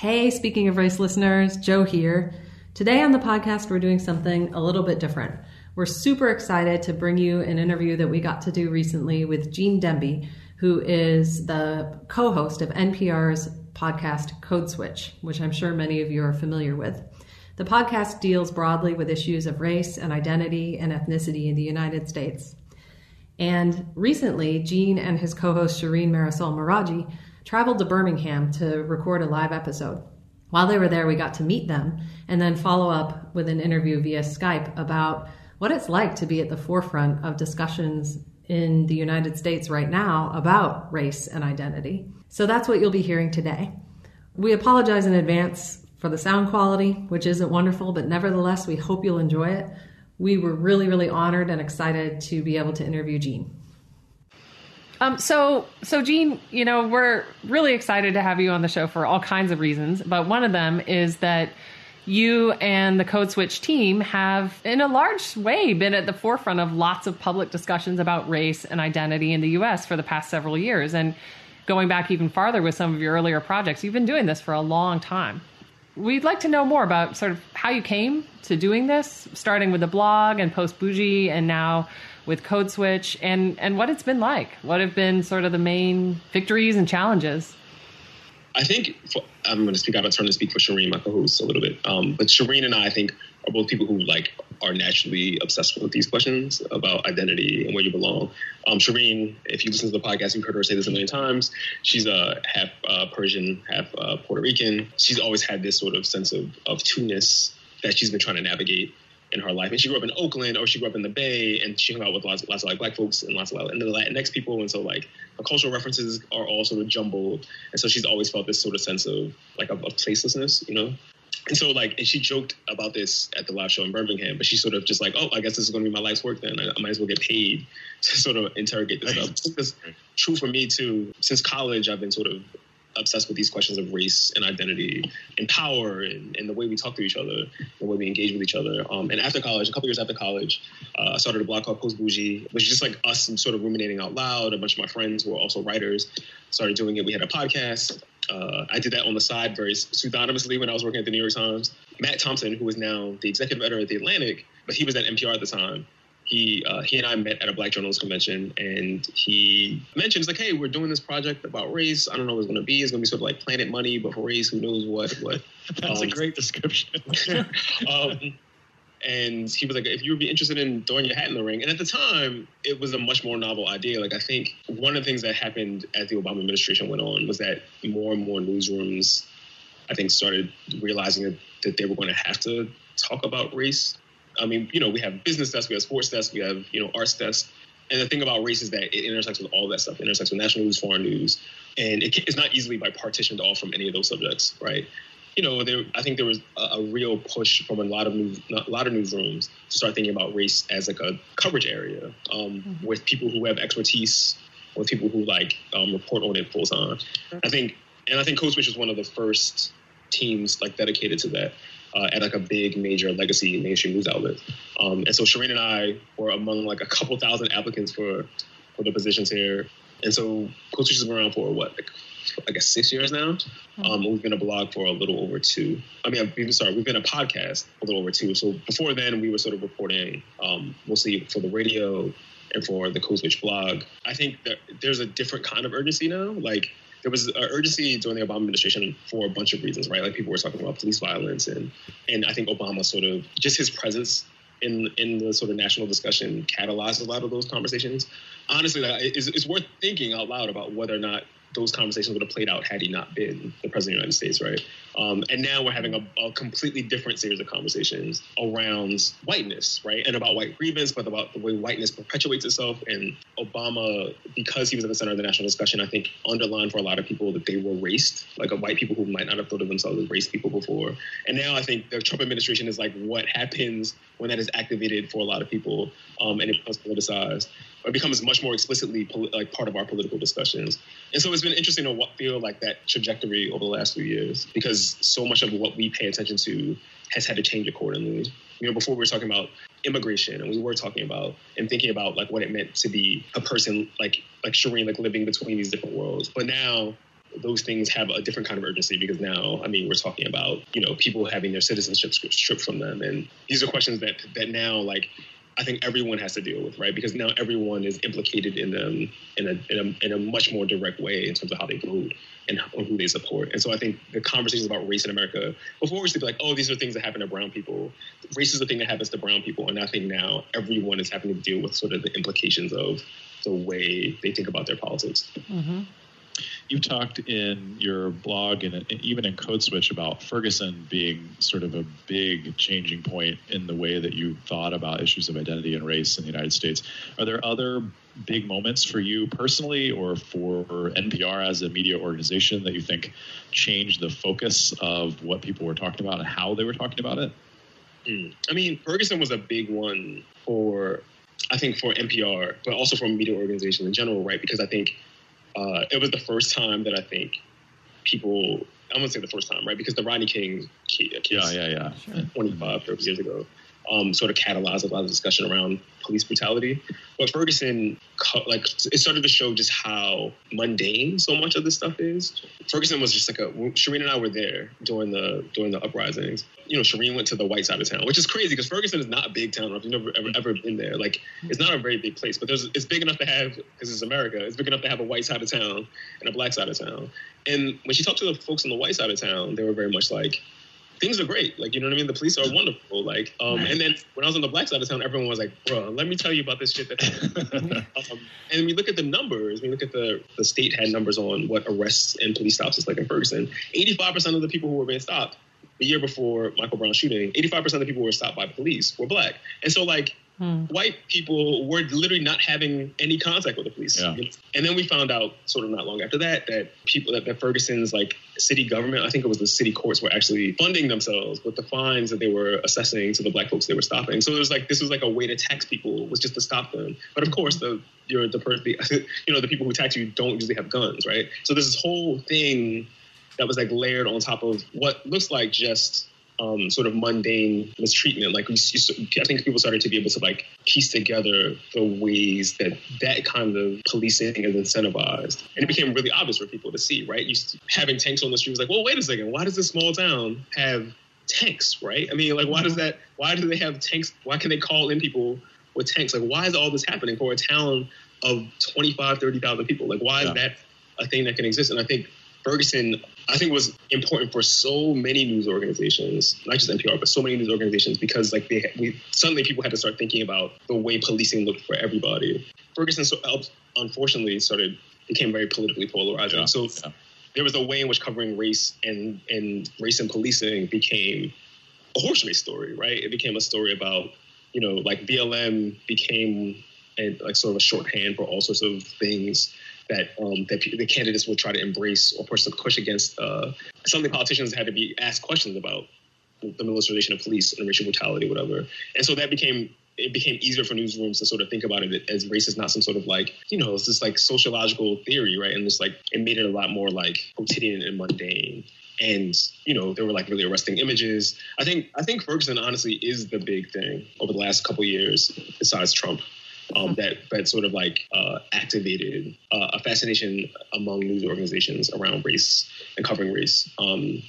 Hey, speaking of race listeners, Joe here. Today on the podcast, we're doing something a little bit different. We're super excited to bring you an interview that we got to do recently with Gene Demby, who is the co host of NPR's podcast Code Switch, which I'm sure many of you are familiar with. The podcast deals broadly with issues of race and identity and ethnicity in the United States. And recently, Gene and his co host Shireen Marisol Meraji traveled to Birmingham to record a live episode. While they were there, we got to meet them and then follow up with an interview via Skype about what it's like to be at the forefront of discussions in the United States right now about race and identity. So that's what you'll be hearing today. We apologize in advance for the sound quality, which isn't wonderful, but nevertheless, we hope you'll enjoy it. We were really, really honored and excited to be able to interview Gene. Um, so, so Gene, you know, we're really excited to have you on the show for all kinds of reasons, but one of them is that you and the Code Switch team have, in a large way, been at the forefront of lots of public discussions about race and identity in the U.S. for the past several years. And going back even farther with some of your earlier projects, you've been doing this for a long time. We'd like to know more about sort of how you came to doing this, starting with the blog and Post Bougie, and now with Code Switch and, and what it's been like. What have been sort of the main victories and challenges? I think for, I'm going to speak out of turn to speak for Shireen, my co-host, a little bit. Um, but Shireen and I, I think, are both people who like are naturally obsessed with these questions about identity and where you belong. Um, Shireen, if you listen to the podcast, you've heard her say this a million times. She's a uh, half uh, Persian, half uh, Puerto Rican. She's always had this sort of sense of of two-ness that she's been trying to navigate in her life. And she grew up in Oakland or she grew up in the Bay and she hung out with lots, lots of like black folks and lots of like, and the Latinx people. And so like her cultural references are all sort of jumbled. And so she's always felt this sort of sense of like of, of placelessness, you know? And so like, and she joked about this at the live show in Birmingham, but she's sort of just like, oh, I guess this is going to be my life's work then. I, I might as well get paid to sort of interrogate this stuff. It's true for me too. Since college, I've been sort of obsessed with these questions of race and identity and power and, and the way we talk to each other, the way we engage with each other. Um, and after college, a couple years after college, uh, I started a blog called Post Bougie, which is just like us sort of ruminating out loud. A bunch of my friends who are also writers started doing it. We had a podcast. Uh, I did that on the side very pseudonymously when I was working at the New York Times. Matt Thompson, who is now the executive editor at The Atlantic, but he was at NPR at the time he uh, he and I met at a Black Journalist Convention, and he mentions like, "Hey, we're doing this project about race. I don't know what it's going to be. It's going to be sort of like Planet Money, but for race. Who knows what? What?" That's um, a great description. um, and he was like, "If you would be interested in throwing your hat in the ring," and at the time, it was a much more novel idea. Like I think one of the things that happened as the Obama administration went on was that more and more newsrooms, I think, started realizing that, that they were going to have to talk about race I mean, you know, we have business desks, we have sports desks, we have, you know, arts desks. And the thing about race is that it intersects with all that stuff. It intersects with national news, foreign news, and it, it's not easily by partitioned off from any of those subjects, right? You know, there. I think there was a, a real push from a lot of news, a lot of newsrooms to start thinking about race as like a coverage area um, mm-hmm. with people who have expertise, with people who like um, report on it full time. I think, and I think Code Switch is one of the first teams like dedicated to that uh, at like a big major legacy mainstream news outlet. Um, and so Shireen and I were among like a couple thousand applicants for for the positions here. And so Code Switch has been around for what, like I guess six years now. Hmm. Um, we've been a blog for a little over two. I mean, we've sorry, we've been a podcast a little over two. So before then, we were sort of reporting um, mostly for the radio and for the Code Switch blog. I think that there's a different kind of urgency now. Like there was an urgency during the Obama administration for a bunch of reasons, right? Like people were talking about police violence, and and I think Obama sort of just his presence in in the sort of national discussion catalyzed a lot of those conversations. Honestly, it's, it's worth thinking out loud about whether or not those conversations would have played out had he not been the president of the United States, right? Um, and now we're having a, a, completely different series of conversations around whiteness, right? And about white grievance, but about the way whiteness perpetuates itself. And Obama, because he was at the center of the national discussion, I think underlined for a lot of people that they were raced, like white people who might not have thought of themselves as race people before. And now I think the Trump administration is like what happens when that is activated for a lot of people um, and it becomes politicized it becomes much more explicitly poli- like part of our political discussions. And so it's been interesting to feel like that trajectory over the last few years because so much of what we pay attention to has had to change accordingly. You know, before we were talking about immigration and we were talking about and thinking about like what it meant to be a person like like Shireen, like living between these different worlds. But now those things have a different kind of urgency because now, I mean, we're talking about you know people having their citizenship stripped from them, and these are questions that that now like I think everyone has to deal with, right? Because now everyone is implicated in them in a, in a, in a much more direct way in terms of how they vote and who they support. And so I think the conversations about race in America, before used to be like, oh, these are things that happen to brown people. Race is the thing that happens to brown people. And I think now everyone is having to deal with sort of the implications of the way they think about their politics. Mm-hmm. You talked in your blog and even in Code Switch about Ferguson being sort of a big changing point in the way that you thought about issues of identity and race in the United States. Are there other big moments for you personally or for NPR as a media organization that you think changed the focus of what people were talking about and how they were talking about it? Mm. I mean, Ferguson was a big one for, I think, for NPR, but also for media organizations in general, right? Because I think uh, it was the first time that I think people, I'm going to say the first time, right? Because the Rodney King case, yeah, yeah, yeah. 25, 30 years ago, um, sort of catalyzed a lot of discussion around police brutality. But Ferguson, like, it started to show just how mundane so much of this stuff is. Ferguson was just like a. Shireen and I were there during the during the uprisings. You know, Shireen went to the white side of town, which is crazy because Ferguson is not a big town. You've never ever, ever been there, like, it's not a very big place, but there's it's big enough to have because it's America. It's big enough to have a white side of town and a black side of town. And when she talked to the folks on the white side of town, they were very much like things are great. Like, you know what I mean? The police are wonderful. Like, um, right. and then when I was on the black side of town, everyone was like, bro, let me tell you about this shit that um, and we look at the numbers, we look at the, the state had numbers on what arrests and police stops is like in Ferguson. 85% of the people who were being stopped the year before Michael Brown shooting, 85% of the people who were stopped by police were black. And so like, Hmm. White people were literally not having any contact with the police. Yeah. And then we found out, sort of not long after that, that people that, that Ferguson's like city government, I think it was the city courts, were actually funding themselves with the fines that they were assessing to the black folks they were stopping. So it was like this was like a way to tax people was just to stop them. But of course, the you're the person, you know, the people who tax you don't usually have guns, right? So there's this whole thing that was like layered on top of what looks like just um, sort of mundane mistreatment. Like we, I think people started to be able to like piece together the ways that that kind of policing is incentivized, and it became really obvious for people to see. Right, you having tanks on the street was like, well, wait a second, why does this small town have tanks? Right? I mean, like, why does that? Why do they have tanks? Why can they call in people with tanks? Like, why is all this happening for a town of 25, 30,000 people? Like, why yeah. is that a thing that can exist? And I think Ferguson, I think, it was important for so many news organizations, not just NPR, but so many news organizations, because like they, we suddenly people had to start thinking about the way policing looked for everybody. Ferguson, so, unfortunately, started became very politically polarizing. Yeah, so yeah. there was a way in which covering race and and race and policing became a horse race story, right? It became a story about you know like BLM became a, like sort of a shorthand for all sorts of things that um, that the candidates will try to embrace or push push against. Uh, something politicians had to be asked questions about the militarization of police and racial brutality, whatever. And so that became it became easier for newsrooms to sort of think about it as race is not some sort of like you know it's this like sociological theory, right? And just like it made it a lot more like quotidian and mundane. And you know there were like really arresting images. I think I think Ferguson honestly is the big thing over the last couple years, besides Trump um, that that sort of like uh, activated uh, a fascination among news organizations around race and covering race. Um,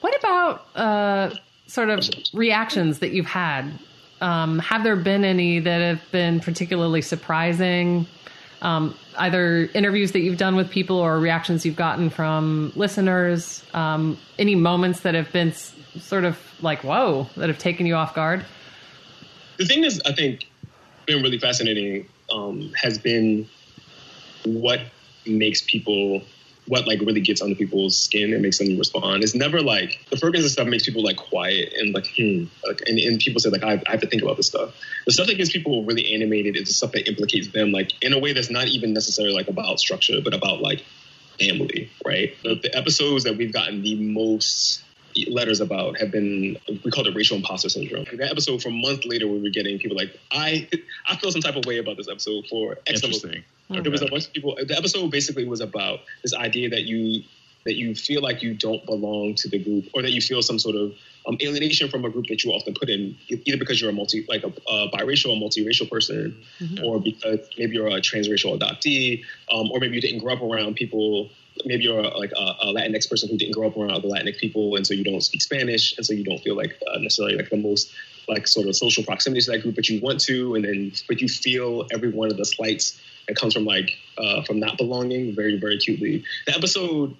what about uh, sort of reactions that you've had? Um, have there been any that have been particularly surprising? Um, either interviews that you've done with people or reactions you've gotten from listeners? Um, any moments that have been sort of like, whoa, that have taken you off guard? The thing is, I think been really fascinating um, has been what makes people what like really gets under people's skin and makes them respond. It's never like the Ferguson stuff makes people like quiet and like hmm, like, and, and people say like I, I, have to think about this stuff. The stuff that gets people really animated is the stuff that implicates them like in a way that's not even necessarily like about structure, but about like family, right? The, the episodes that we've gotten the most letters about have been we called it racial imposter syndrome. That episode for months later we were getting people like I I feel some type of way about this episode for X Interesting. Okay. There was a bunch of people. The episode basically was about this idea that you that you feel like you don't belong to the group, or that you feel some sort of um, alienation from a group that you often put in, either because you're a multi, like a, a biracial or multiracial person, mm-hmm. or because maybe you're a transracial adoptee, um, or maybe you didn't grow up around people maybe you're like a, a Latinx person who didn't grow up around other Latinx people, and so you don't speak Spanish, and so you don't feel like uh, necessarily like the most like sort of social proximity to that group, but you want to, and then but you feel every one of the slights that comes from like uh, from not belonging very very acutely. The episode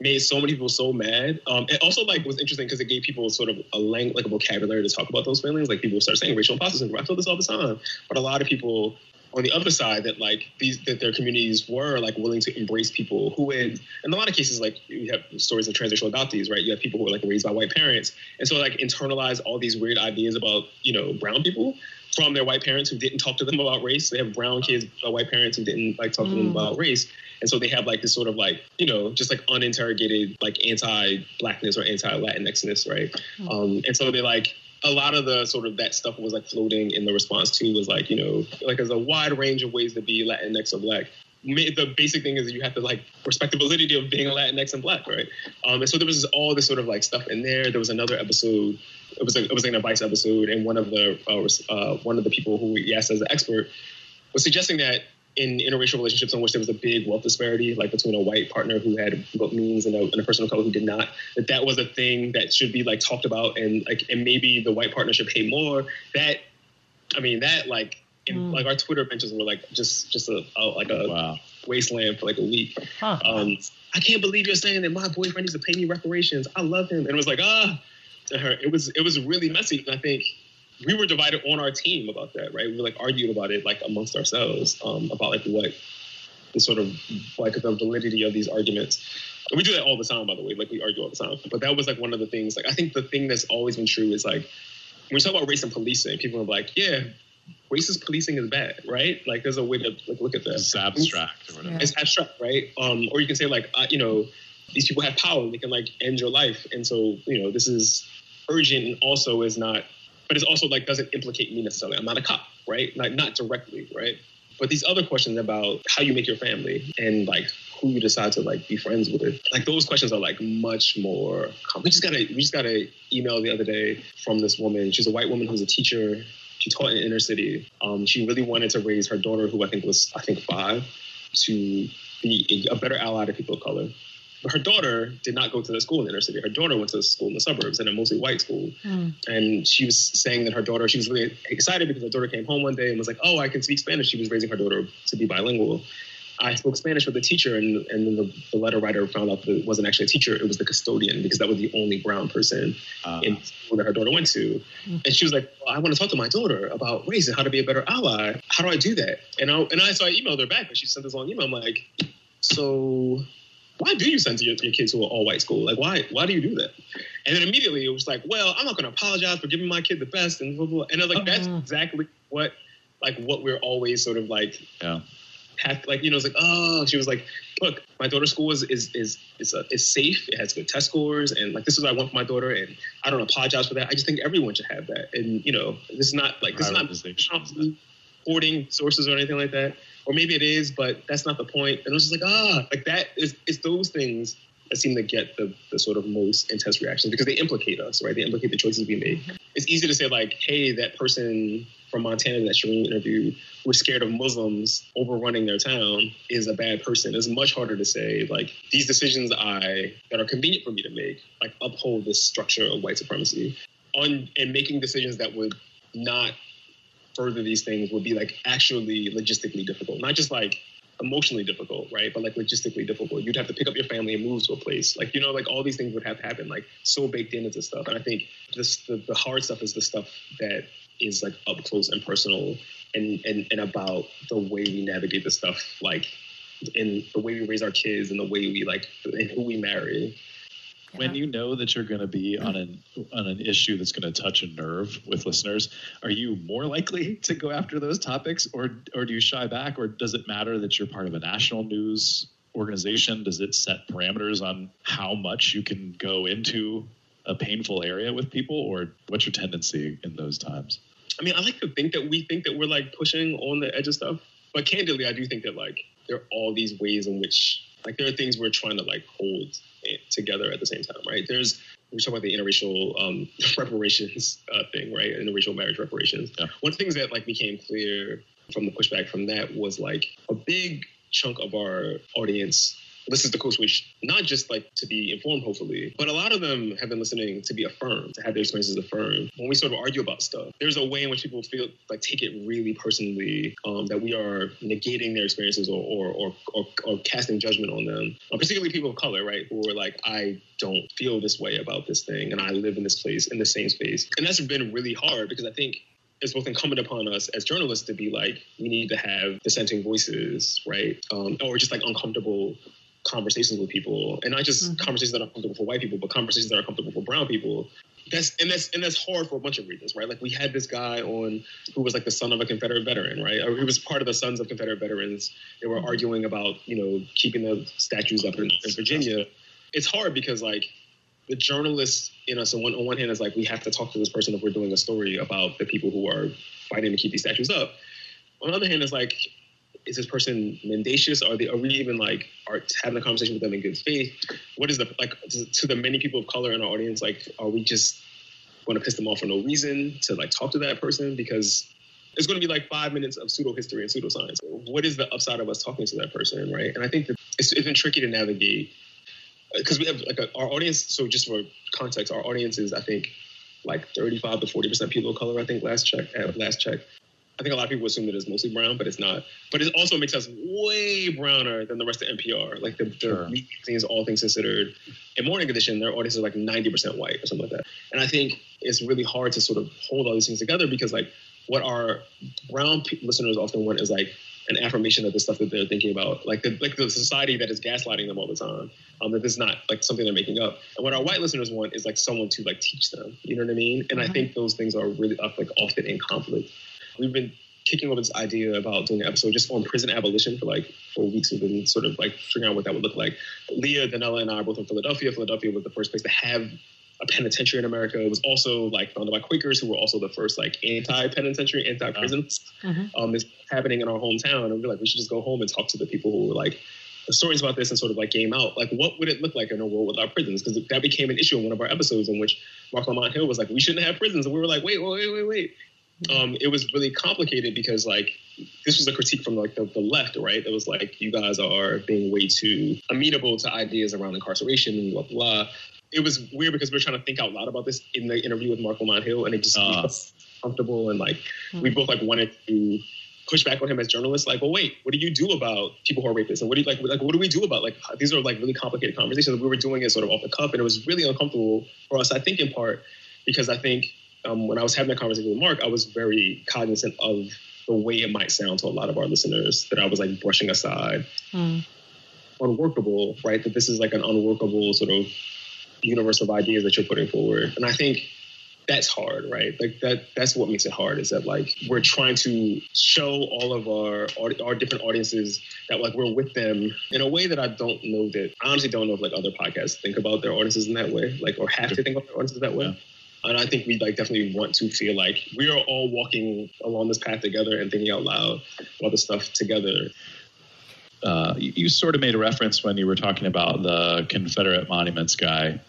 made so many people so mad. Um, it also like was interesting because it gave people sort of a language, like a vocabulary to talk about those feelings. Like people start saying racial imposter syndrome. I feel this all the time, but a lot of people on the other side that like these that their communities were like willing to embrace people who in in a lot of cases like you have stories of transracial adoptees right? You have people who are like raised by white parents. And so like internalize all these weird ideas about you know brown people from their white parents who didn't talk to them about race. They have brown kids uh, white parents who didn't like talk to them about race. And so they have like this sort of like you know just like uninterrogated like anti-blackness or anti-latinxness right? Um, and so they like a lot of the sort of that stuff was like floating in the response to was like you know like there's a wide range of ways to be Latinx or black. The basic thing is that you have to like respect the validity of being Latinx and black, right? Um, and so there was all this sort of like stuff in there. There was another episode. It was a, it was like an advice episode, and one of the uh, uh, one of the people who we asked as an expert was suggesting that in interracial relationships in which there was a big wealth disparity, like between a white partner who had what means and a, and a person of color who did not, that that was a thing that should be like talked about and like and maybe the white partner should pay more. That, I mean, that like. In, Like our Twitter benches were like just just a, a like a Wow. wasteland for like a week. Huh. Um, I can't believe you're saying that my boyfriend needs to pay me reparations. I love him, and it was like ah, her. It was it was really messy, and I think we were divided on our team about that. Right, we were like argued about it like amongst ourselves um, about like what the sort of like the validity of these arguments. And we do that all the time, by the way. Like we argue all the time. But that was like one of the things. Like I think the thing that's always been true is like when we talk about race and policing, people are like, yeah, racist policing is bad, right? Like there's a way to like look at that. It's abstract or whatever. Yeah. It's abstract, right? Um, or you can say like, uh, you know, these people have power; they can like end your life, and so you know this is urgent, and also is not, but it's also like doesn't implicate me necessarily. I'm not a cop, right? Like not directly, right? But these other questions about how you make your family and like who you decide to like be friends with, like those questions are like much more. Com- we just got a we just got a email the other day from this woman. She's a white woman who's a teacher. She taught in inner city. Um, she really wanted to raise her daughter, who I think was I think five, to be a better ally to people of color. But her daughter did not go to the school in the inner city. Her daughter went to a school in the suburbs, and a mostly white school. And she was saying that her daughter, she was really excited because her daughter came home one day and was like, "Oh, I can speak Spanish." She was raising her daughter to be bilingual. I spoke Spanish with the teacher, and, and then the, the letter writer found out that it wasn't actually a teacher; it was the custodian because that was the only brown person Uh, in the school that her daughter went to. And she was like, well, "I want to talk to my daughter about race and how to be a better ally. How do I do that?" And I and I so I emailed her back, and she sent this long email. I'm like, "So why do you send to your, your kids to an all white school? Like, why why do you do that? And then immediately it was like, well, I'm not going to apologize for giving my kid the best, and blah, blah, blah. and I was like, that's exactly what like what we're always sort of like yeah. have like you know it's like oh she was like look my daughter's school is is is is, uh, is safe it has good test scores and like this is what I want for my daughter and I don't apologize for that I just think everyone should have that and you know this is not like this is not Prioritization, isn't it? hoarding sources or anything like that or maybe it is but that's not the point. and it was just like ah like that is it's those things that seem to get the, the sort of most intense reactions because they implicate us right they implicate the choices we make it's easy to say like hey that person from Montana that Shireen interviewed who was scared of Muslims overrunning their town is a bad person. It's much harder to say like these decisions I that are convenient for me to make like uphold this structure of white supremacy on and making decisions that would not further these things would be like actually logistically difficult, not just like emotionally difficult, right? But like logistically difficult. You'd have to pick up your family and move to a place. Like, you know, like all these things would have to happen, like so baked into stuff. And I think this the, the hard stuff is the stuff that is like up close and personal and, and, and about the way we navigate this stuff, like in the way we raise our kids and the way we like and who we marry. When you know that you're going to be on an on an issue that's going to touch a nerve with listeners, are you more likely to go after those topics, or or do you shy back, or does it matter that you're part of a national news organization? Does it set parameters on how much you can go into a painful area with people, or what's your tendency in those times? I mean, I like to think that we think that we're like pushing on the edge of stuff, but candidly, I do think that like there are all these ways in which like there are things we're trying to like hold it together at the same time, right? There's we talk about the interracial um, reparations uh, thing, right? Interracial marriage reparations. Yeah. One of the things that like became clear from the pushback from that was like a big chunk of our audience listens to Code Switch not just like to be informed, hopefully, but a lot of them have been listening to be affirmed, to have their experiences affirmed. When we sort of argue about stuff, there's a way in which people feel like take it really personally um, that we are negating their experiences or or, or, or, or casting judgment on them, uh, particularly people of color, right? Who are like, I don't feel this way about this thing, and I live in this place in the same space, and that's been really hard because I think it's both incumbent upon us as journalists to be like, we need to have dissenting voices, right? Um, or just like uncomfortable conversations with people, and not just mm-hmm. conversations that are comfortable for white people, but conversations that are comfortable for brown people. That's and that's and that's hard for a bunch of reasons, right? Like we had this guy on who was like the son of a Confederate veteran, right? Or he was part of the Sons of Confederate Veterans. They were mm-hmm. arguing about you know keeping the statues up in, in Virginia. It's hard because like the journalists in us on one, on one hand is like we have to talk to this person if we're doing a story about the people who are fighting to keep these statues up. On the other hand, it's like is this person mendacious? Are they are we even like are having a conversation with them in good faith? What is the like to, the many people of color in our audience? Like, are we just going to piss them off for no reason to like talk to that person because it's going to be like five minutes of pseudo history and pseudoscience. What is the upside of us talking to that person, right? And I think that it's, it's been tricky to navigate uh, because we have like a, our audience. So just for context, our audience is I think like 35 to 40 percent people of color. I think last check uh, last check. I think a lot of people assume that it's mostly brown, but it's not. But it also makes us way browner than the rest of NPR. Like the, sure. the things, all things considered, in Morning Edition, their audience is like 90% white or something like that. And I think it's really hard to sort of hold all these things together because like what our brown listeners often want is like an affirmation of the stuff that they're thinking about, like the like the society that is gaslighting them all the time. Um, is not like something they're making up. And what our white listeners want is like someone to like teach them. You know what I mean? And mm-hmm. I think those things are really up, like often in conflict. We've been kicking over this idea about doing an episode just on prison abolition for like four weeks. We've been sort of like figuring out what that would look like. Leah, Donnella, and I are both in Philadelphia. Philadelphia was the first place to have a penitentiary in America. It was also like founded by Quakers, who were also the first like anti-penitentiary, anti-prison. Mm-hmm. Um, is happening in our hometown, and we're like, we should just go home and talk to the people who were like the stories about this and sort of like game out. Like, what would it look like in a world without prisons? Because that became an issue in one of our episodes in which Marc Lamont Hill was like, we shouldn't have prisons, and we were like, wait, wait, wait, wait. Um, it was really complicated because like this was a critique from like the, the left, right? It was like you guys are being way too amenable to ideas around incarceration and blah blah. It was weird because we were trying to think out loud about this in the interview with Marc Lamont Hill, and it just uh. comfortable and like mm-hmm. we both like wanted to push back on him as journalists. Like, well, wait, what do you do about people who are rapists? And what do you like? Like, what do we do about like these are like really complicated conversations. We were doing it sort of off the cuff, and it was really uncomfortable for us. I think in part because I think um, when I was having that conversation with Marc, I was very cognizant of the way it might sound to a lot of our listeners that I was like brushing aside. Mm. Unworkable, right? That this is like an unworkable sort of universe of ideas that you're putting forward. And I think that's hard, right? Like that that's what makes it hard is that like we're trying to show all of our our different audiences that like we're with them in a way that I don't know that I honestly don't know if like other podcasts think about their audiences in that way, like or have to think about their audiences that way. And I think we like definitely want to feel like we are all walking along this path together and thinking out loud about the stuff together. Uh, you, you, sort of made a reference when you were talking about the Confederate monuments guy.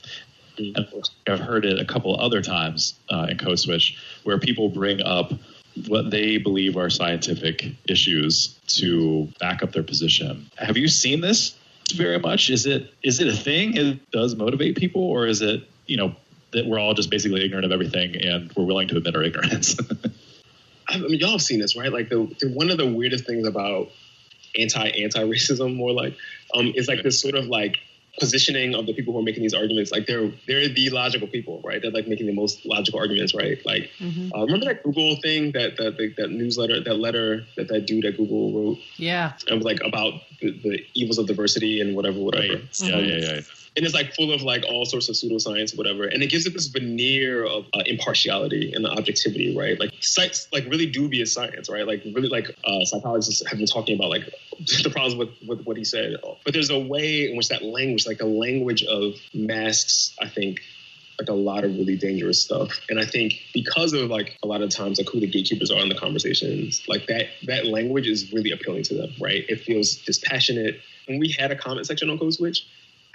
Mm-hmm. I've heard it a couple other times uh, in Code Switch where people bring up what they believe are scientific issues to back up their position. Have you seen this very much? Is it is it a thing? It does motivate people, or is it you know that we're all just basically ignorant of everything and we're willing to admit our ignorance. I mean, y'all have seen this, right? Like the, the one of the weirdest things about anti anti racism, more like, um, is like this sort of like positioning of the people who are making these arguments. Like they're they're the logical people, right? They're like making the most logical arguments, right? Like mm-hmm. uh, remember that Google thing that that that, that newsletter, that letter that that dude at Google wrote. Yeah, it was like about the, the evils of diversity and whatever, whatever. Right. Mm-hmm. Yeah, yeah, yeah and it's like full of like all sorts of pseudoscience, whatever. And it gives it this veneer of uh, impartiality and the objectivity, right? Like cites, like really dubious science, right? Like really like uh, psychologists have been talking about like the problems with, with what he said. But there's a way in which that language, like the language of masks, I think like a lot of really dangerous stuff. And I think because of like a lot of times like who the gatekeepers are in the conversations, like that that language is really appealing to them, right? It feels dispassionate. And we had a comment section on Code Switch,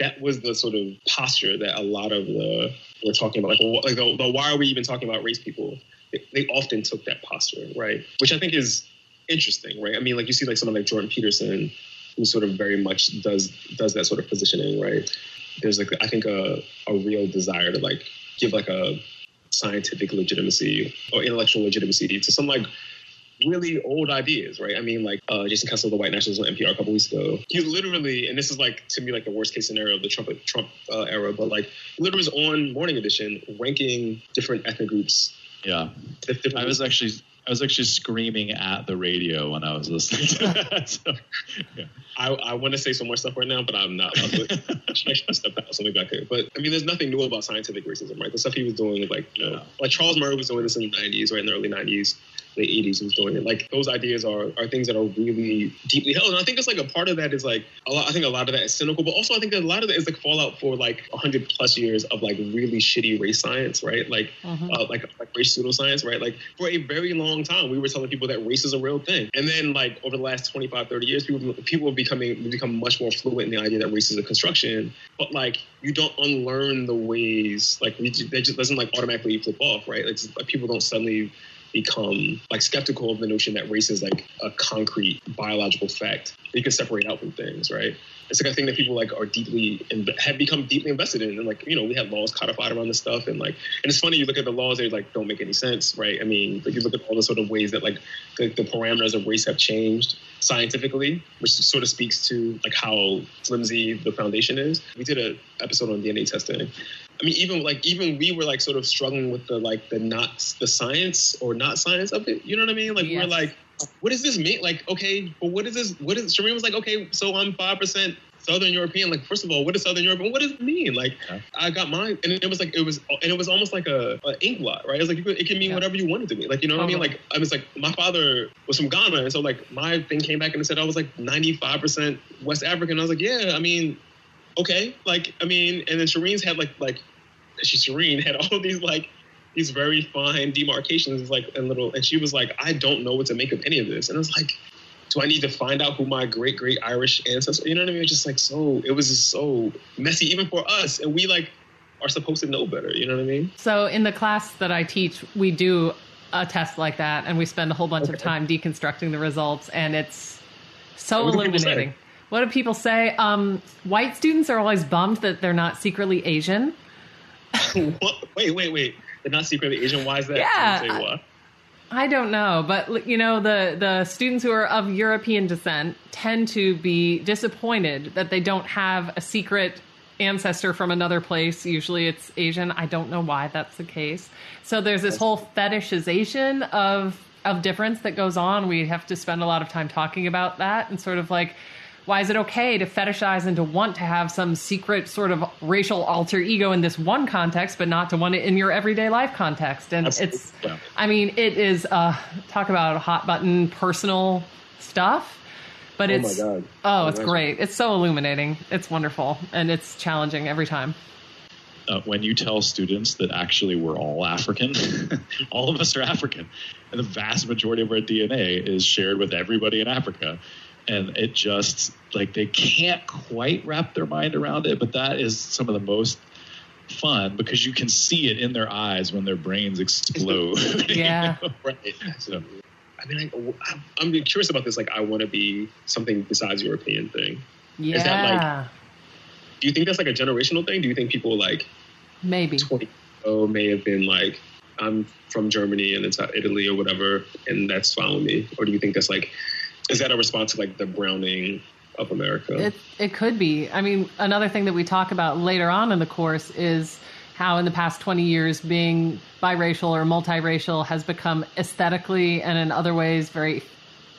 that was the sort of posture that a lot of the we're talking about, like, like the, the why are we even talking about race people? They, they, often took that posture, right? Which I think is interesting, right? I mean, like you see, like someone like Jordan Peterson, who sort of very much does does that sort of positioning, right? There's like I think a a real desire to like give like a scientific legitimacy or intellectual legitimacy to some like really old ideas, right? I mean, like uh, Jason Kessler, the white nationalist on NPR a couple weeks ago, he literally, and this is like to me like the worst case scenario of the Trump Trump uh, era, but like literally was on Morning Edition ranking different ethnic groups. Yeah, I was actually I was actually screaming at the radio when I was listening to that. So, yeah. I, I want to say some more stuff right now, but I'm not. I should step out, so maybe I could. But I mean, there's nothing new about scientific racism, right? The stuff he was doing, like you know, like Charles Murray was doing this in the 90s, right in the early 90s the 80s he was doing it. Like those ideas are are things that are really deeply held. And I think it's like a part of that is like a lot I think a lot of that is cynical, but also I think that a lot of that is like fallout for like 100 plus years of like really shitty race science, right? Like mm-hmm. uh, like like race pseudoscience, right? Like for a very long time we were telling people that race is a real thing. And then like over the last 25 30 years people people are becoming become much more fluent in the idea that race is a construction, but like you don't unlearn the ways like we, that just doesn't like automatically flip off, right? Like, like people don't suddenly become like skeptical of the notion that race is like a concrete biological fact that you can separate out from things, right? It's like a thing that people like are deeply have become deeply invested in, and like you know we have laws codified around this stuff, and like and it's funny you look at the laws they like don't make any sense, right? I mean, like you look at all the sort of ways that like the, the parameters of race have changed scientifically, which sort of speaks to like how flimsy the foundation is. We did an episode on DNA testing, I mean, even like even we were like sort of struggling with the like the not the science or not science of it. You know what I mean? Like yes. we're like, what does this mean? Like, okay, but what is this? What is Shireen was like, okay, so I'm five percent Southern European. Like, first of all, what is Southern European? What does it mean? Like, yeah. I got mine, and it was like it was, and it was almost like a, a ink blot, right? It's like it can mean yeah. whatever you want it to mean. Like, you know what I mean? Like, I was like, my father was from Ghana, and so like my thing came back and it said I was like 95 percent West African. I was like, yeah, I mean, okay, like I mean, and then Shireen's had like like she Shireen had all these like these very fine demarcations, like and little, and she was like, I don't know what to make of any of this, and I was like. Do I need to find out who my great great Irish ancestor? You know what I mean? It's just like so. It was just so messy, even for us, and we like are supposed to know better. You know what I mean? So in the class that I teach, we do a test like that, and we spend a whole bunch okay. of time deconstructing the results, and it's so what illuminating. What do people say? Um, white students are always bummed that they're not secretly Asian. wait, wait, wait. They're not secretly Asian. Why is that? Yeah. I don't know, but you know the the students who are of European descent tend to be disappointed that they don't have a secret ancestor from another place. Usually it's Asian. I don't know why that's the case. So there's this whole fetishization of of difference that goes on. We have to spend a lot of time talking about that and sort of like why is it okay to fetishize and to want to have some secret sort of racial alter ego in this one context, but not to want it in your everyday life context? And Absolutely. it's, yeah. I mean, it is, uh, talk about hot button personal stuff, but oh it's, oh, oh it's great. It's so illuminating. It's wonderful. And it's challenging every time. Uh, when you tell students that actually we're all African, all of us are African, and the vast majority of our DNA is shared with everybody in Africa and it just like they can't quite wrap their mind around it but that is some of the most fun because you can see it in their eyes when their brains explode. Yeah. right? So i mean I, i'm curious about this like i want to be something besides european thing. Yeah is that like do you think that's like a generational thing? Do you think people like maybe. 20 oh may have been like i'm from germany and it's uh, italy or whatever and that's fine with me? Or do you think that's like is that a response to like the browning of America? It it could be. I mean, another thing that we talk about later on in the course is how in the past 20 years being biracial or multiracial has become aesthetically and in other ways very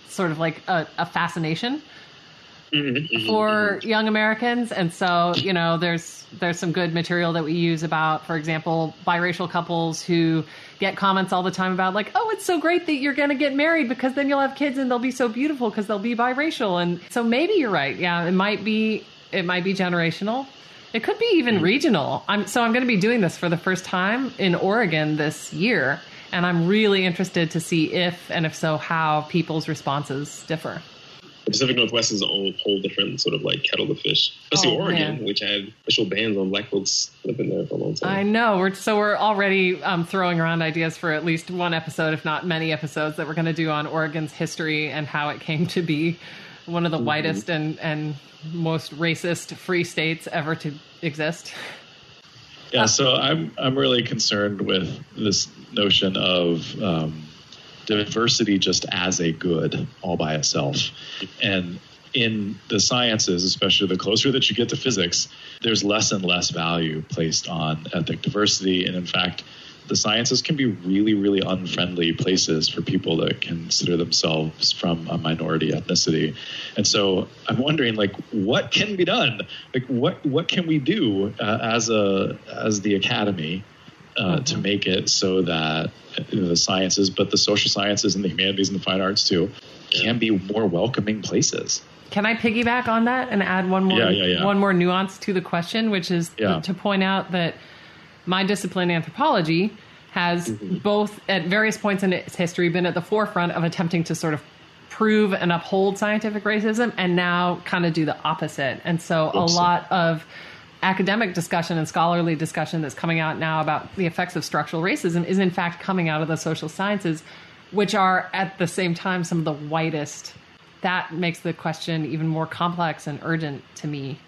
sort of like a, a fascination mm-hmm, mm-hmm, for mm-hmm. young Americans. And so, you know, there's there's some good material that we use about, for example, biracial couples who get comments all the time about like, oh, it's so great that you're going to get married because then you'll have kids and they'll be so beautiful because they'll be biracial. And so maybe you're right. Yeah, it might be it might be generational. It could be even mm-hmm. regional. I'm so I'm going to be doing this for the first time in Oregon this year, and I'm really interested to see if and if so how people's responses differ the Pacific Northwest is a whole, different sort of like kettle of fish. Especially oh, Oregon, man. which had official bans on black folks living there for a long time. I know. We're so we're already um, throwing around ideas for at least one episode, if not many episodes, that we're going to do on Oregon's history and how it came to be one of the whitest and, and most racist free states ever to exist. Yeah, so I'm I'm really concerned with this notion of um, diversity just as a good all by itself, and in the sciences, especially the closer that you get to physics, there's less and less value placed on ethnic diversity, and in fact, the sciences can be really, really unfriendly places for people that consider themselves from a minority ethnicity. And so I'm wondering, like, what can be done? Like, what what can we do uh, as a as the academy uh, mm-hmm. to make it so that you know, the sciences, but the social sciences and the humanities and the fine arts too, can be more welcoming places. Can I piggyback on that and add one more yeah, yeah, yeah. one more nuance to the question, which is to point out that my discipline, anthropology, has mm-hmm. both at various points in its history been at the forefront of attempting to sort of prove and uphold scientific racism and now kind of do the opposite. And so Oops. a lot of academic discussion and scholarly discussion that's coming out now about the effects of structural racism is in fact coming out of the social sciences, which are at the same time some of the whitest. That makes the question even more complex and urgent to me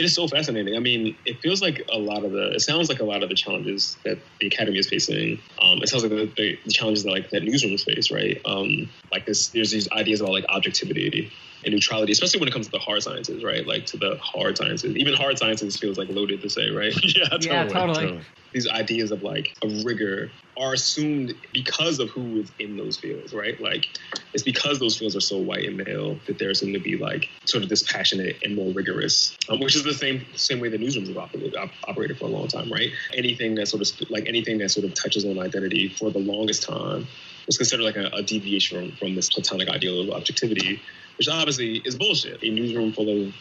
it is so fascinating. I mean, it feels like a lot of the, it sounds like a lot of the challenges that the academy is facing. Um, it sounds like the, the, challenges that like that newsrooms face, right? Um, like this, there's these ideas about like objectivity and neutrality, especially when it comes to the hard sciences, right? Like to the hard sciences. Even hard sciences feels like loaded to say, right? yeah, totally, yeah, totally. totally. These ideas of like a rigor are assumed because of who is in those fields, right? Like it's because those fields are so white and male that they're assumed to be like sort of dispassionate and more rigorous, um, which is the same same way the newsrooms have operated, op- operated for a long time, right? Anything that sort of like anything that sort of touches on identity for the longest time was considered like a, a deviation from, from this platonic ideal of objectivity which obviously is bullshit. A newsroom full of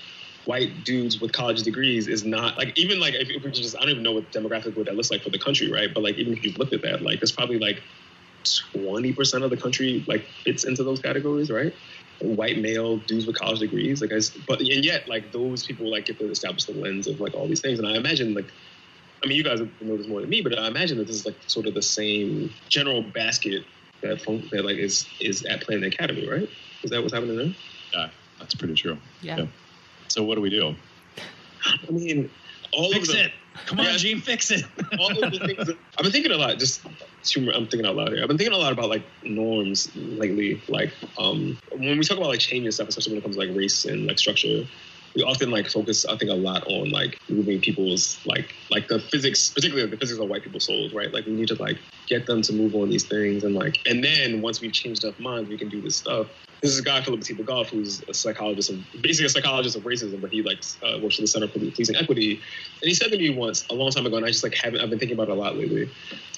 white dudes with college degrees is not like even like if, if we just I don't even know what demographic what that looks like for the country, right? But like even if you've looked at that, like there's probably like twenty percent of the country like fits into those categories, right? White male dudes with college degrees, like but and yet like those people like get to establish the lens of like all these things, and I imagine like. I mean, you guys know this more than me, but I imagine that this is like sort of the same general basket that funk, that like is is at play in the academy, right? Is that what's happening there? Yeah, that's pretty true. Yeah. yeah. So what do we do? I mean, all fix of the, it. Come on, Gene, fix it. all of the things that, I've been thinking a lot. Just humor. I'm thinking out loud here. I've been thinking a lot about like norms lately. Like um, when we talk about like change and stuff, especially when it comes to like race and like structure, we often like focus I think a lot on like moving people's like like the physics, particularly the physics of white people's souls, right? Like we need to like get them to move on these things and like and then once we've changed enough minds, we can do this stuff. This is a guy Philip Atiba Goff, who's a psychologist of basically a psychologist of racism, but he like uh, works for the Center for Policing Equity. And he said to me once a long time ago, and I just like haven't I've been thinking about it a lot lately,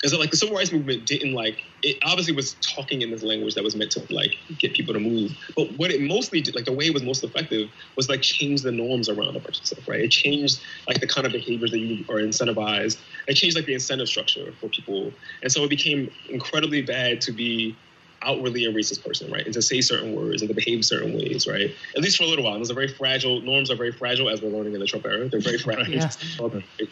is that like the civil rights movement didn't like it obviously was talking in this language that was meant to like get people to move. But what it mostly did, like the way it was most effective was like change the norms around a bunch of stuff, right? It changed like the kind of behaviors that you are incentivized. It changed like the incentive structure for people. And so it became incredibly bad to be outwardly a racist person, right? And to say certain words and to behave certain ways, right? At least for a little while. And those are very fragile. Norms are very fragile, as we're learning in the Trump era. They're very fragile. yeah.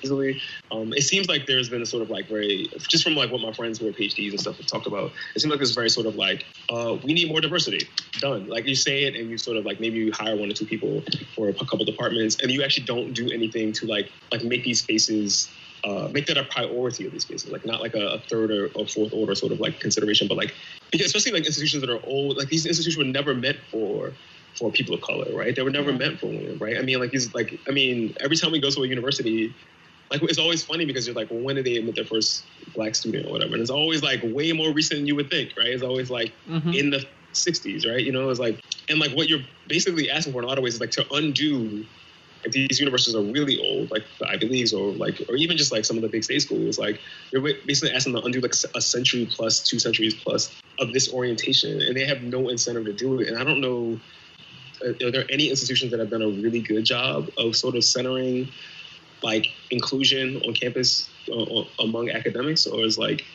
easily. Um, it seems like there's been a sort of like very, just from like what my friends who are PhDs and stuff have talked about, it seems like there's very sort of like, uh, we need more diversity. Done. Like you say it and you sort of like maybe you hire one or two people for a couple departments and you actually don't do anything to like like make these spaces uh, make that a priority of these cases, like not like a, a third or, or, fourth order sort of like consideration, but like because especially like institutions that are old, like these institutions were never meant for for people of color, right? They were never meant for women, right? I mean, like these, like I mean, every time we go to a university, like it's always funny because you're like, well, when did they admit their first black student or whatever? And it's always like way more recent than you would think, right? It's always like mm-hmm. in the 60s, right? You know, it's like, and like what you're basically asking for in a lot of ways is like to undo if these universities are really old, like the Ivy Leagues or like, or even just like some of the big state schools, like you're basically asking them to undo like a century plus, two centuries plus of this orientation, and they have no incentive to do it. And I don't know, uh, are there any institutions that have done a really good job of sort of centering like inclusion on campus uh, among academics, or is like,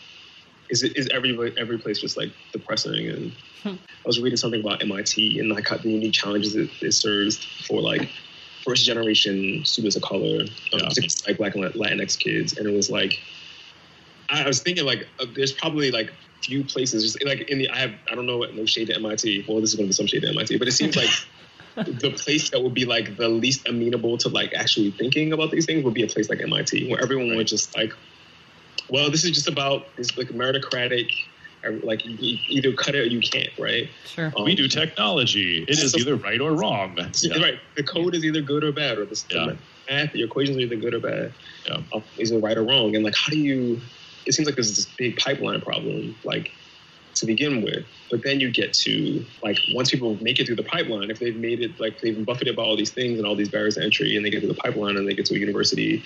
is it is every every place just like depressing? And hmm. I was reading something about MIT and like the unique challenges it, it serves for like first generation students of color, um, yeah. like Black and Latinx kids, and it was like I was thinking like uh, there's probably like few places just like in the I have I don't know no shade to MIT. Well, this is going to be some shade to MIT, but it seems like the place that would be like the least amenable to like actually thinking about these things would be a place like MIT, where everyone right. would just like, well, this is just about this like meritocratic. Like you either cut it or you can't, right? Sure. Um, we do technology. It is so, either right or wrong. Yeah. Right. The code is either good or bad, or the, yeah. math, your equations are either good or bad. Yeah. Um, either right or wrong. And like, how do you? It seems like there's this big pipeline problem. Like to begin with. But then you get to like once people make it through the pipeline, if they've made it like they've been buffeted by all these things and all these barriers to entry, and they get through the pipeline and they get to a university,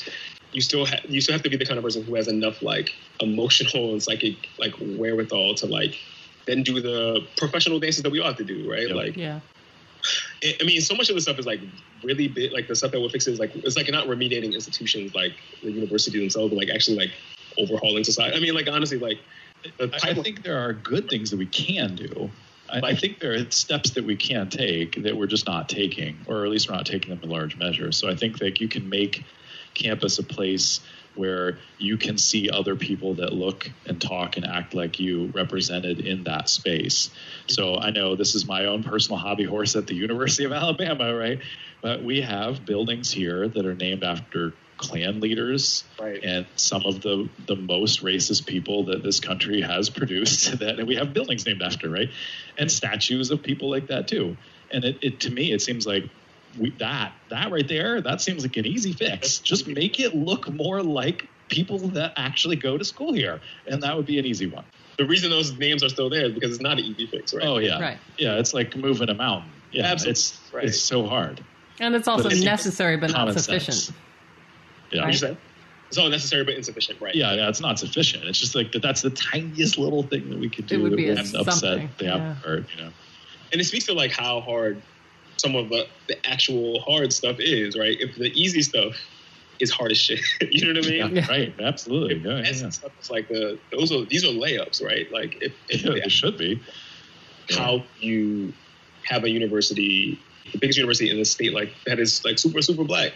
you still ha- you still have to be the kind of person who has enough like emotional and psychic like wherewithal to like then do the professional dances that we all have to do, right? Yep. Like yeah. I mean, so much of the stuff is like really big. Like the stuff that we're fixing is like it's like not remediating institutions like the university themselves, but like actually like overhauling society. I mean, like honestly, like I think there are good things that we can do. I, I, think there are steps that we can take that we're just not taking, or at least we're not taking them in large measure. So I think that you can make campus a place where you can see other people that look and talk and act like you represented in that space. So I know this is my own personal hobby horse at the University of Alabama, right? But we have buildings here that are named after Klan leaders right. and some of the the most racist people that this country has produced that we have buildings named after, right? And statues of people like that too. And it, it to me, it seems like we, that that right there, that seems like an easy fix. Just make it look more like people that actually go to school here, and that would be an easy one. The reason those names are still there is because it's not an easy fix, right? Oh yeah, right. Yeah, it's like moving a mountain. Yeah, Absolutely. it's right. it's so hard. And it's also but necessary, but not sufficient. Sense. Yeah. Right? It's all necessary but insufficient, right? Yeah, yeah, it's not sufficient. It's just like that. That's the tiniest little thing that we could do. It would be a, upset something. the yeah. part, you know. And it speaks to like how hard some of the, the actual hard stuff is, right? If the easy stuff is hard as shit, you know what I mean? Yeah, right, absolutely. Yeah, yeah. stuff is like the those are these are layups, right? Like if, if yeah, they should be. How you have a university, the biggest university in the state, like that is like super super black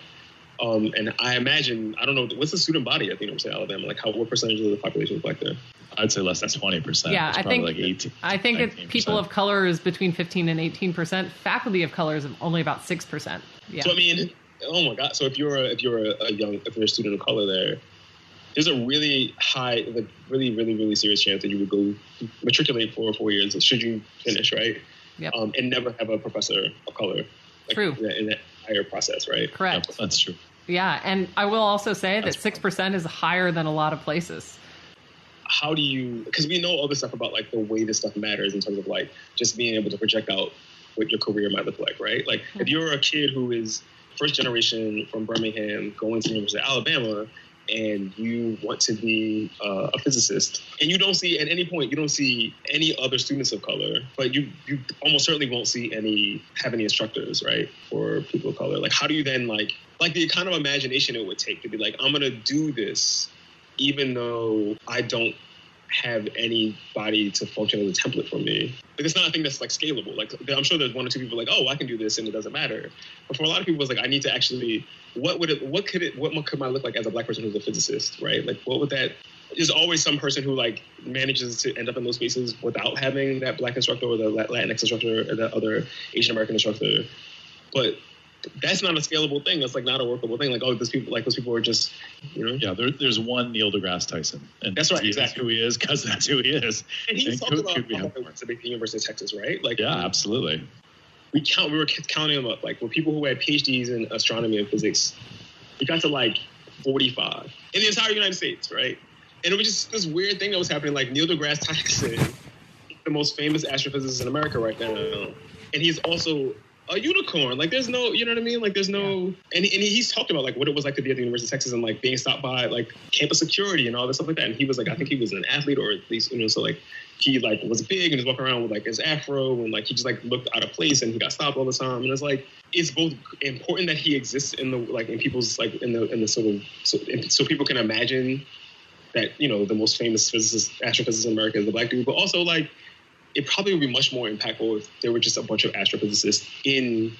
um, and I imagine, I don't know, what's the student body at the University of Alabama? Like, how what percentage of the population is black there? I'd say less than twenty percent. Yeah, I think like 18, I think it, people of color is between fifteen and eighteen percent. Faculty of color is only about six percent. Yeah. So I mean, oh my god. So if you're a, if you're a, a young if you're a student of color there, there's a really high, like really, really, really serious chance that you would go matriculate for four years should you finish, right? Yep. Um, and never have a professor of color. Like, True. In that, in that entire process, right? Correct. Yep, that's true. Yeah, and I will also say that six percent is higher than a lot of places. How do you? Because we know all this stuff about like the way this stuff matters in terms of like just being able to project out what your career might look like, right? Like mm-hmm. if you're a kid who is first generation from Birmingham going to the University of Alabama and you want to be uh, a physicist and you don't see at any point you don't see any other students of color but you you almost certainly won't see any have any instructors right for people of color like how do you then like like the kind of imagination it would take to be like i'm gonna do this even though i don't have anybody to function as a template for me. Like it's not a thing that's like scalable. Like I'm sure there's one or two people like, oh, I can do this and it doesn't matter. But for a lot of people, it's like I need to actually, what would it, what could it, what could I look like as a black person who's a physicist, right? Like what would that? There's always some person who like manages to end up in those spaces without having that black instructor or the Latinx instructor or the other Asian American instructor. But that's not a scalable thing. That's like not a workable thing. Like, oh, those people, like those people are just, you know. Yeah, there, there's one Neil deGrasse Tyson, and that's right. Exactly who he is because that's who he is. And he's talking about could the University of Texas, right? Like, yeah, absolutely. We count. We were counting them up. Like, with people who had PhDs in astronomy and physics, we got to like 45 in the entire United States, right? And it was just this weird thing that was happening. Like Neil deGrasse Tyson, the most famous astrophysicist in America right now, and he's also a unicorn. Like there's no, you know what I mean? Like there's no, and, and he's talked about like what it was like to be at the University of Texas and like being stopped by like campus security and all this stuff like that. And he was like, I think he was an athlete or at least, you know, so like he like was big and was walking around with like his afro and like he just like looked out of place and he got stopped all the time. And it's like, it's both important that he exists in the, like in people's like in the, in the sort of, so, so people can imagine that, you know, the most famous physicist, astrophysicist in America is the black dude, but also like, it probably would be much more impactful if there were just a bunch of astrophysicists in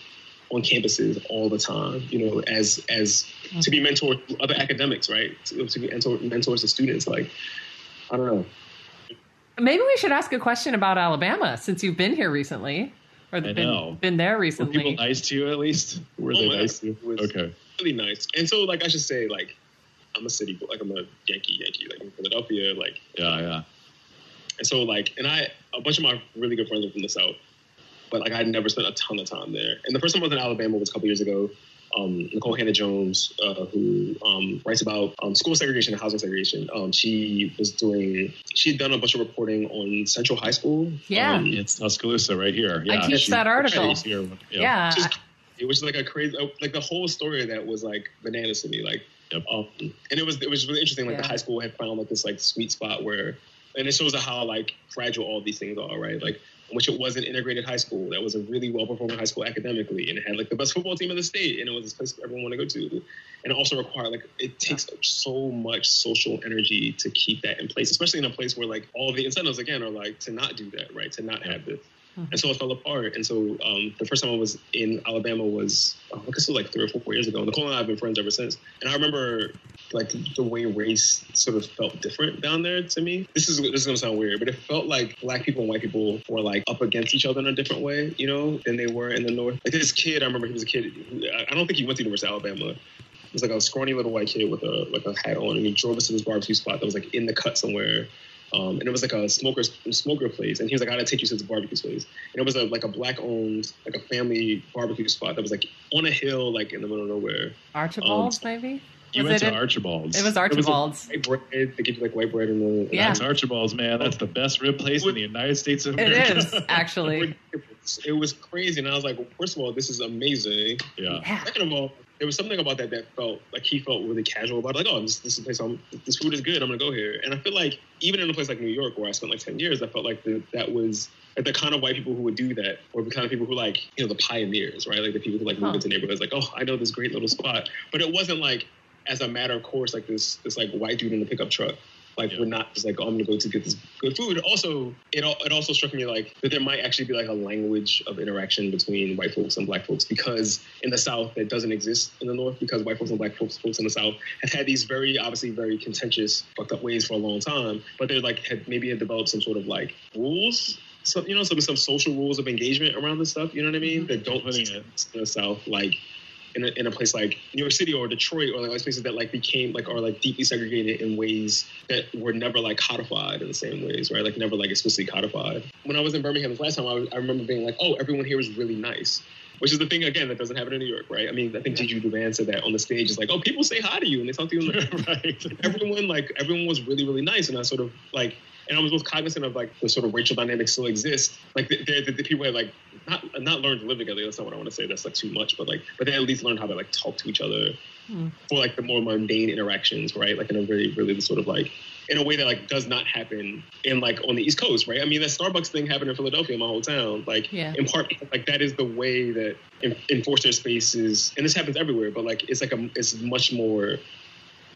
on campuses all the time, you know, as as to be mentored to other academics, right? To, to be mentor, mentors to students. Like, I don't know. Maybe we should ask a question about Alabama since you've been here recently. or I been know. been there Were recently. people nice to you at least? Were Oh they nice to you? Was- Okay. really nice. And so, like, I should say, like, I'm a city, like, I'm a Yankee, Yankee, like, in Philadelphia, like, Yeah, yeah. And so, like, and I, a bunch of my really good friends are from the South, but like, I'd never spent a ton of time there. And the first time I was in Alabama was a couple years ago. Um, Nikole Hannah-Jones, uh, who um, writes about um, school segregation and housing segregation, um, she was doing, she had done a bunch of reporting on Central High School. Yeah. Um, It's Tuscaloosa right here. Yeah, teach she- that article. here. yeah, which is, it was like a crazy, like the whole story of that was like bananas to me. Like, Yep. um, and it was it was really interesting. Like Yeah. the high school had found like this like sweet spot where, and it shows how like fragile all these things are, right? Like, which it was an integrated high school that was a really well performing high school academically, and it had like the best football team in the state, and it was this place everyone wanted to go to. And it also required like it takes so much social energy to keep that in place, especially in a place where like all the incentives again are like to not do that, right? To not have this. And so it fell apart. And so um, the first time I was in Alabama was, oh, I guess it was like three or four years ago. Nikole and I have been friends ever since. And I remember like the way race sort of felt different down there to me. This is this is gonna sound weird, but it felt like black people and white people were like up against each other in a different way, you know, than they were in the north. Like this kid, I remember he was a kid. I don't think he went to the University of Alabama. He was like a scrawny little white kid with a like a hat on, and he drove us to this barbecue spot that was like in the cut somewhere. Um, and it was like a smoker smoker place, and he was like, "I gotta take you to the barbecue place." And it was a like a black owned like a family barbecue spot that was like on a hill, like in the middle of nowhere. Archibald's maybe. You Was went to Archibald's. It was It was Archibald's. White bread. They give you like white bread and the Yeah. That's Archibald's, man. That's the best rib place in the United States of America. is actually. It was crazy, and I was like, well, first of all, this is amazing. yeah. Yeah. Second of all, there was something about that that felt like he felt really casual about. It. Like, oh, this, this is a place. I'm, this food is good. I'm gonna go here. And I feel like even in a place like New York, where I spent like ten years, I felt like the, that was like the kind of white people who would do that, or the kind of people who like you know the pioneers, right? Like the people who like move into neighborhoods. Like, oh, I know this great little spot, but it wasn't like as a matter of course, like this this like white dude in the pickup truck. Like Yeah. we're not just like oh, I'm gonna go to get this good food. Also, it al- it also struck me like that there might actually be like a language of interaction between white folks and black folks because in the South that doesn't exist in the North because white folks and black folks folks in the South have had these very obviously very contentious fucked up ways for a long time, but they're like had maybe had developed some sort of like rules. Some, you know, some some social rules of engagement around this stuff. You know what I mean? Mm-hmm. That don't exist in the South, like in a, in a place like New York City or Detroit or like all these places that like became like are like deeply segregated in ways that were never like codified in the same ways, right? Like never like explicitly codified. When I was in Birmingham this last time, I, was, I remember being like, oh, everyone here is really nice. Which is the thing again that doesn't happen in New York, right? I mean, I think Gigi Duvan said that on the stage. It's like, oh, people say hi to you and they talk to you. And right. everyone like everyone was really really nice, and I sort of like, and I was both cognizant of like the sort of racial dynamics still exist. Like the, the, the people had like not not learned to live together. That's not what I want to say. That's like too much, but like, but they at least learned how to like talk to each other Hmm. for like the more mundane interactions, right? Like in a very really sort of like in a way that like does not happen in like on the East Coast, right? I mean, that Starbucks thing happened in Philadelphia, my whole town. Like Yeah. in part, like that is the way that en- enforcer spaces, and this happens everywhere, but like it's like a it's much more.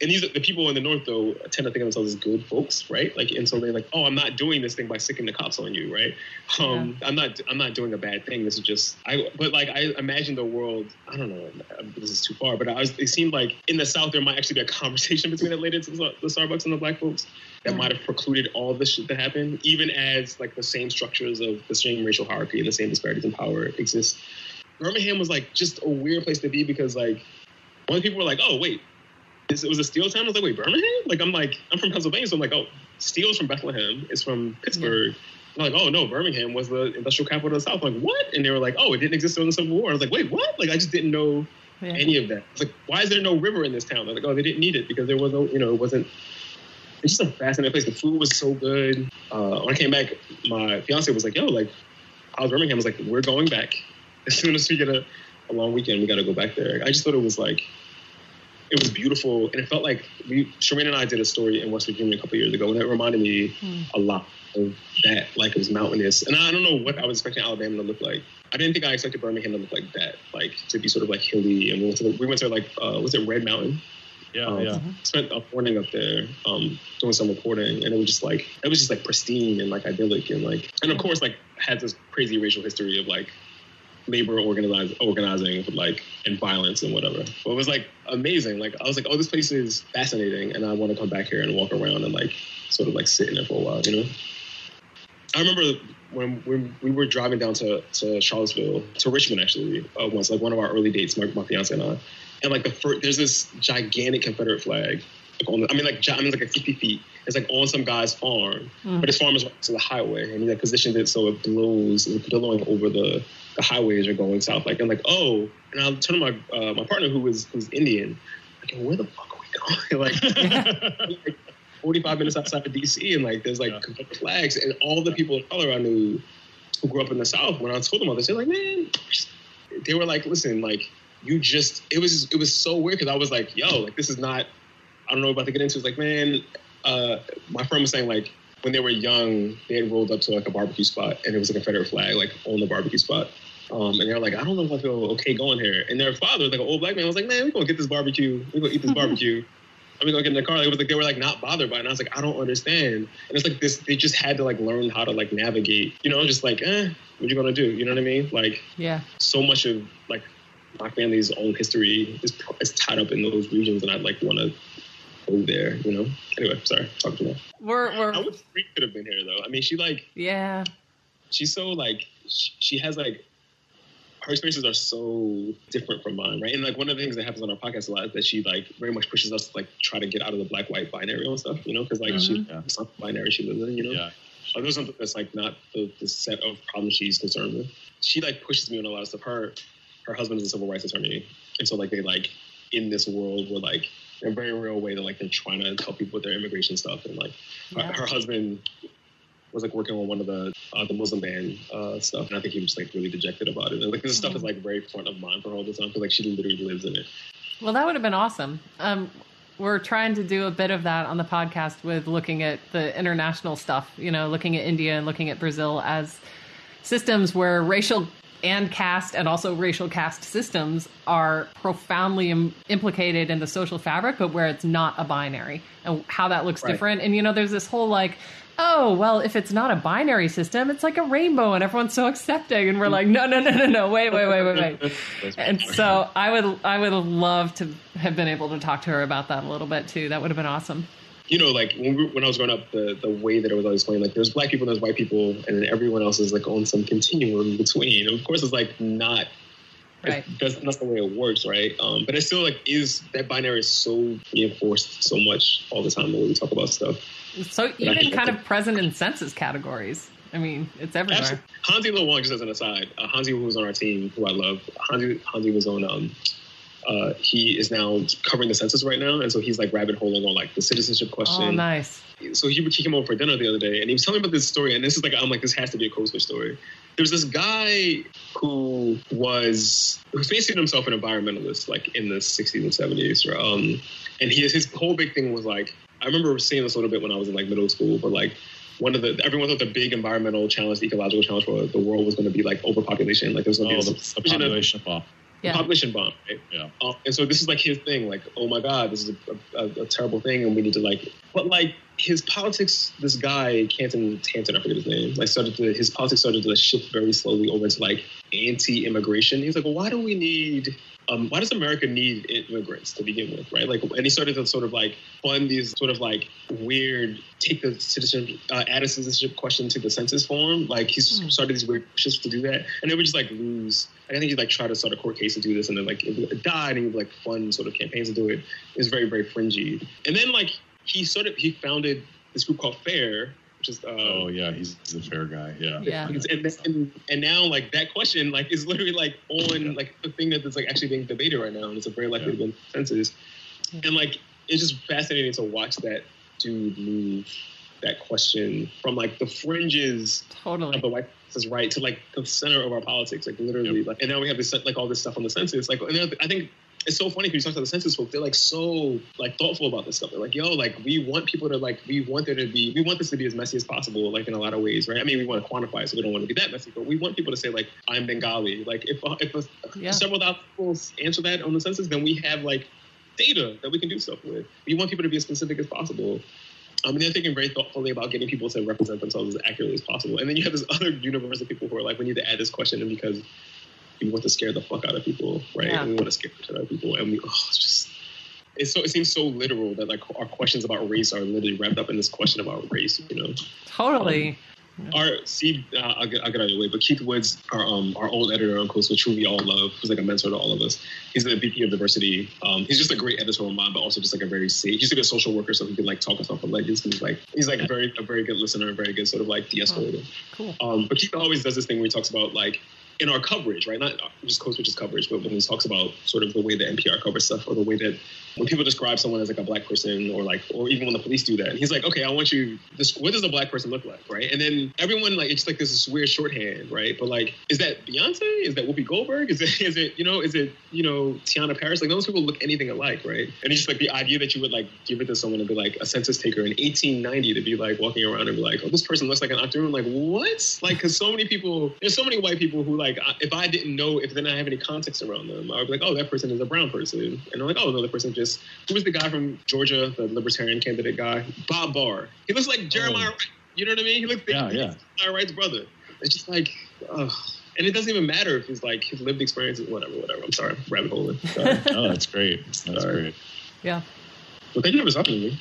And these the people in the north though tend to think of themselves as good folks, right? Like, and so they're like, "Oh, I'm not doing this thing by sticking the cops on you, right? Um, I'm not, I'm not doing a bad thing. This is just, I." But like, I imagine the world. I don't know. This is too far, but I was. It seemed like in the south there might actually be a conversation between the ladies, the Starbucks, and the black folks that might have precluded all this shit to happen, even as like the same structures of the same racial hierarchy and the same disparities in power exist. Birmingham was like just a weird place to be because like one people were like, "Oh wait, this, it was a steel town." I was like, "Wait, Birmingham?" Like I'm like I'm from Pennsylvania, so I'm like, "Oh, steel's from Bethlehem. It's from Pittsburgh." I'm like, "Oh no, Birmingham was the industrial capital of the South." I'm like, what? And they were like, "Oh, it didn't exist during the Civil War." I was like, "Wait, what?" Like I just didn't know Yeah. any of that. It's like, why is there no river in this town? They're like, oh, they didn't need it because there was no, you know, it wasn't. It's just a fascinating place. The food was so good. Uh, when I came back, my fiance was like, yo, like, how's Birmingham? I was like, we're going back. As soon as we get a, a long weekend, we got to go back there. I just thought it was like, it was beautiful. And it felt like we, Shereen and I did a story in West Virginia a couple years ago, and it reminded me Hmm. a lot of that. Like, it was mountainous. And I don't know what I was expecting Alabama to look like. I didn't think I expected Birmingham to look like that, like to be sort of like hilly. And we went to, we went to like, uh, was it Red Mountain? Yeah, Um, yeah. Spent a morning up there um, doing some recording, and it was just like it was just like pristine and like idyllic, and like and of course like had this crazy racial history of like labor organize, organizing like and violence and whatever. But it was like amazing. Like I was like, oh, this place is fascinating, and I want to come back here and walk around and like sort of like sit in it for a while, you know. I remember when, when we were driving down to, to Charlottesville, to Richmond actually, uh, once, like one of our early dates, my, my fiance and I. And like the first, there's this gigantic Confederate flag. Like on the, I mean, like I mean, it's like 50 feet. It's like on some guy's farm, Mm. but his farm is right to the highway, and he like positioned it so it blows, it's blowing over the the highways are going south. Like I'm like, oh, and I'll turn to my uh, my partner who was who's Indian. Like, where the fuck are we going? like, like 45 minutes outside of DC, and like there's like Yeah. Flags, and all the people of color I knew who grew up in the South. When I told them all this, they're like, man, they were like, listen, like you just it was it was so weird because I was like, yo, like this is not. I don't know about to get into. It's like, man, uh, my friend was saying like when they were young, they had rolled up to like a barbecue spot, and it was a Confederate flag like on the barbecue spot. Um, and they're like, I don't know if I feel okay going here. And their father, like an old black man, was like, Man, we're gonna get this barbecue. We're gonna eat this barbecue. I'm gonna get in the car. It was like they were like not bothered by it. And I was like, I don't understand. And it's like this. They just had to like learn how to like navigate. You know, just like, eh, what you gonna do? You know what I mean? Like Yeah. so much of like my family's own history is, is tied up in those regions, and I'd like want to go there. You know. Anyway, sorry, talk too much. We're I we're wish Free could have been here though. I mean, she like yeah. she's so like she, she has like her experiences are so different from mine, right? And like one of the things that happens on our podcast a lot is that she like very much pushes us to like try to get out of the black white binary and stuff, you know, because like she Yeah. it's not binary she lives in, you know. Yeah. There's something that's like not the, the set of problems she's concerned with. She like pushes me on a lot of stuff. Her her husband is a civil rights attorney, and so like they like in this world where like in a very real way that like they're trying to help people with their immigration stuff, and like her, her husband was like working on one of the uh, the Muslim ban uh, stuff, and I think he was like really dejected about it. And like this stuff is like very front of mind for her all the time because like she literally lives in it. Well, that would have been awesome. Um, we're trying to do a bit of that on the podcast with looking at the international stuff, you know, looking at India and looking at Brazil as systems where racial and caste and also racial caste systems are profoundly Im- implicated in the social fabric, but where it's not a binary and how that looks Right. different. And, you know, there's this whole like, oh, well, if it's not a binary system, it's like a rainbow and everyone's so accepting. And we're like, no, no, no, no, no, wait, wait, wait, wait, wait. And so I would I would loved to have been able to talk to her about that a little bit too. That would have been awesome. you know, like when, we, when I was growing up, the, the way that it was always explained, like there's black people and there's white people, and then everyone else is like on some continuum in between. Of course, it's like not. Right. That's, that's the way it works, right? Um, but it still like is that binary is so reinforced so much all the time when we talk about stuff. So even kind of present in census categories. I mean, it's everywhere. Absolutely. Hansi Lo Wang, just as an aside, uh, Hansi, who was on our team, who I love, Hansi, Hansi was on. Um, uh, he is now covering the census right now, and so he's like rabbit holing on like the citizenship question. Oh, nice. so he, he came over for dinner the other day and he was telling me about this story and this is like i'm like this has to be a code switch story there's this guy who was who fancied himself an environmentalist like in the 60s and 70s um, and he, his whole big thing was like i remember seeing this a little bit when i was in like middle school but like one of the everyone thought the big environmental challenge the ecological challenge for the world was going to be like overpopulation like there's going to Oh, be the, the vision population bomb. Yeah. population bomb right Yeah. uh, and so this is like his thing, like, oh my god, this is a, a, a terrible thing, and we need to like. But like his politics, this guy Canton Tanton, I forget his name, like started to his politics started to shift very slowly over to like anti-immigration. He's like, well, why do we need? Um, why does America need immigrants to begin with, right? Like, and he started to sort of like fund these sort of like weird take the citizenship, uh, add a citizenship question to the census form. Like, he Hmm. started these weird pushes to do that, and they would just like lose. I think he'd like try to start a court case to do this, and then like it would die, and he would like fund sort of campaigns to do it. It was very very fringy, and then like he sort of he founded this group called Fair, which is uh, Oh yeah, he's the fair guy. Yeah. Yeah. and, and, and now like that question like is literally like on like the thing that's like actually being debated right now and it's a very likely to win census and like it's just fascinating to watch that dude move that question from like the fringes Totally. of the white is right to like the center of our politics like literally Yep. like and now we have this like all this stuff on the census like and I think it's so funny because you talk to the census folks they're like so like thoughtful about this stuff. They're like yo like we want people to like we want there to be we want this to be as messy as possible like in a lot of ways right? I mean we want to quantify it so we don't want to be that messy but we want people to say like I'm Bengali. Like if if a, Yeah. several thousand people answer that on the census then we have like data that we can do stuff with. We want people to be as specific as possible. Um, and they're thinking very thoughtfully about getting people to represent themselves as accurately as possible. And then you have this other universe of people who are like, we need to add this question in because we want to scare the fuck out of people, right? Yeah. And we want to scare the shit out of people. And we, oh, it's just, it's so, it seems so literal that like our questions about race are literally wrapped up in this question about race, you know? Totally. Our Steve, uh, I'll, get, I'll get out of your way, but Keith Woods, our um, our old editor on Switch, who we all love, who's like a mentor to all of us. He's the VP of diversity. Um, he's just a great editorial mind, but also just like a very safe. He's a good social worker, so he can like talk us off of ledges. He's like he's like a very a very good listener, a very good sort of like de-escalator. Oh, cool. Um, but Keith always does this thing where he talks about like in our coverage, right? Not just Code Switch's coverage, but when he talks about sort of the way that NPR covers stuff or the way that when people describe someone as like a black person or like or even when the police do that he's like okay i want you this what does a black person look like? Right? And then everyone like it's like this weird shorthand right? But like is that beyonce? Is that whoopi goldberg? Is it is it you know is it you know tiana paris? Like those people look anything alike right? And it's just like the idea that you would like give it to someone and be like a census taker in 1890 to be like walking around and be like oh this person looks like an octoroon. Like what? Like because so many people there's so many white people who like if i didn't know if then i have any context around them i would be like oh that person is a brown person. And they're like oh no that person just who was the guy from Georgia, the libertarian candidate guy? Bob Barr. He looks like Jeremiah. Oh. You know what I mean? He looks like yeah, yeah. Jeremiah Wright's brother. It's just like, ugh. and it doesn't even matter if he's like his lived experiences, whatever, whatever. I'm sorry, rabbit hole. oh, that's great. That's sorry. great. Yeah. Well, thank you for talking to me.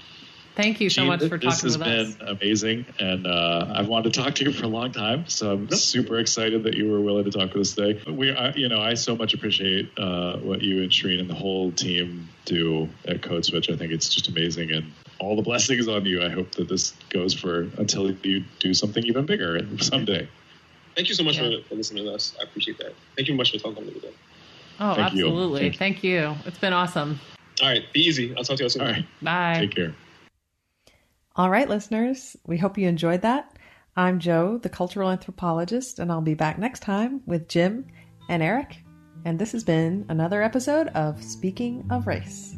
Thank you so Gene, much for talking with us. This has been amazing, and uh, I've wanted to talk to you for a long time. So I'm super excited that you were willing to talk with us today. We, I, you know, I so much appreciate uh, what you and Shereen and the whole team do at Code Switch. I think it's just amazing, and all the blessings on you. I hope that this goes for until you do something even bigger someday. Thank you so much yeah. for, for, listening to us. I appreciate that. Thank you much for talking to me today. Oh, Thank absolutely. You. Thank you. It's been awesome. All right. Be easy. I'll talk to you all soon. All right. Bye. Take care. All right, listeners, we hope you enjoyed that. I'm Joe, the cultural anthropologist, and I'll be back next time with Jim and Eric. And this has been another episode of Speaking of Race.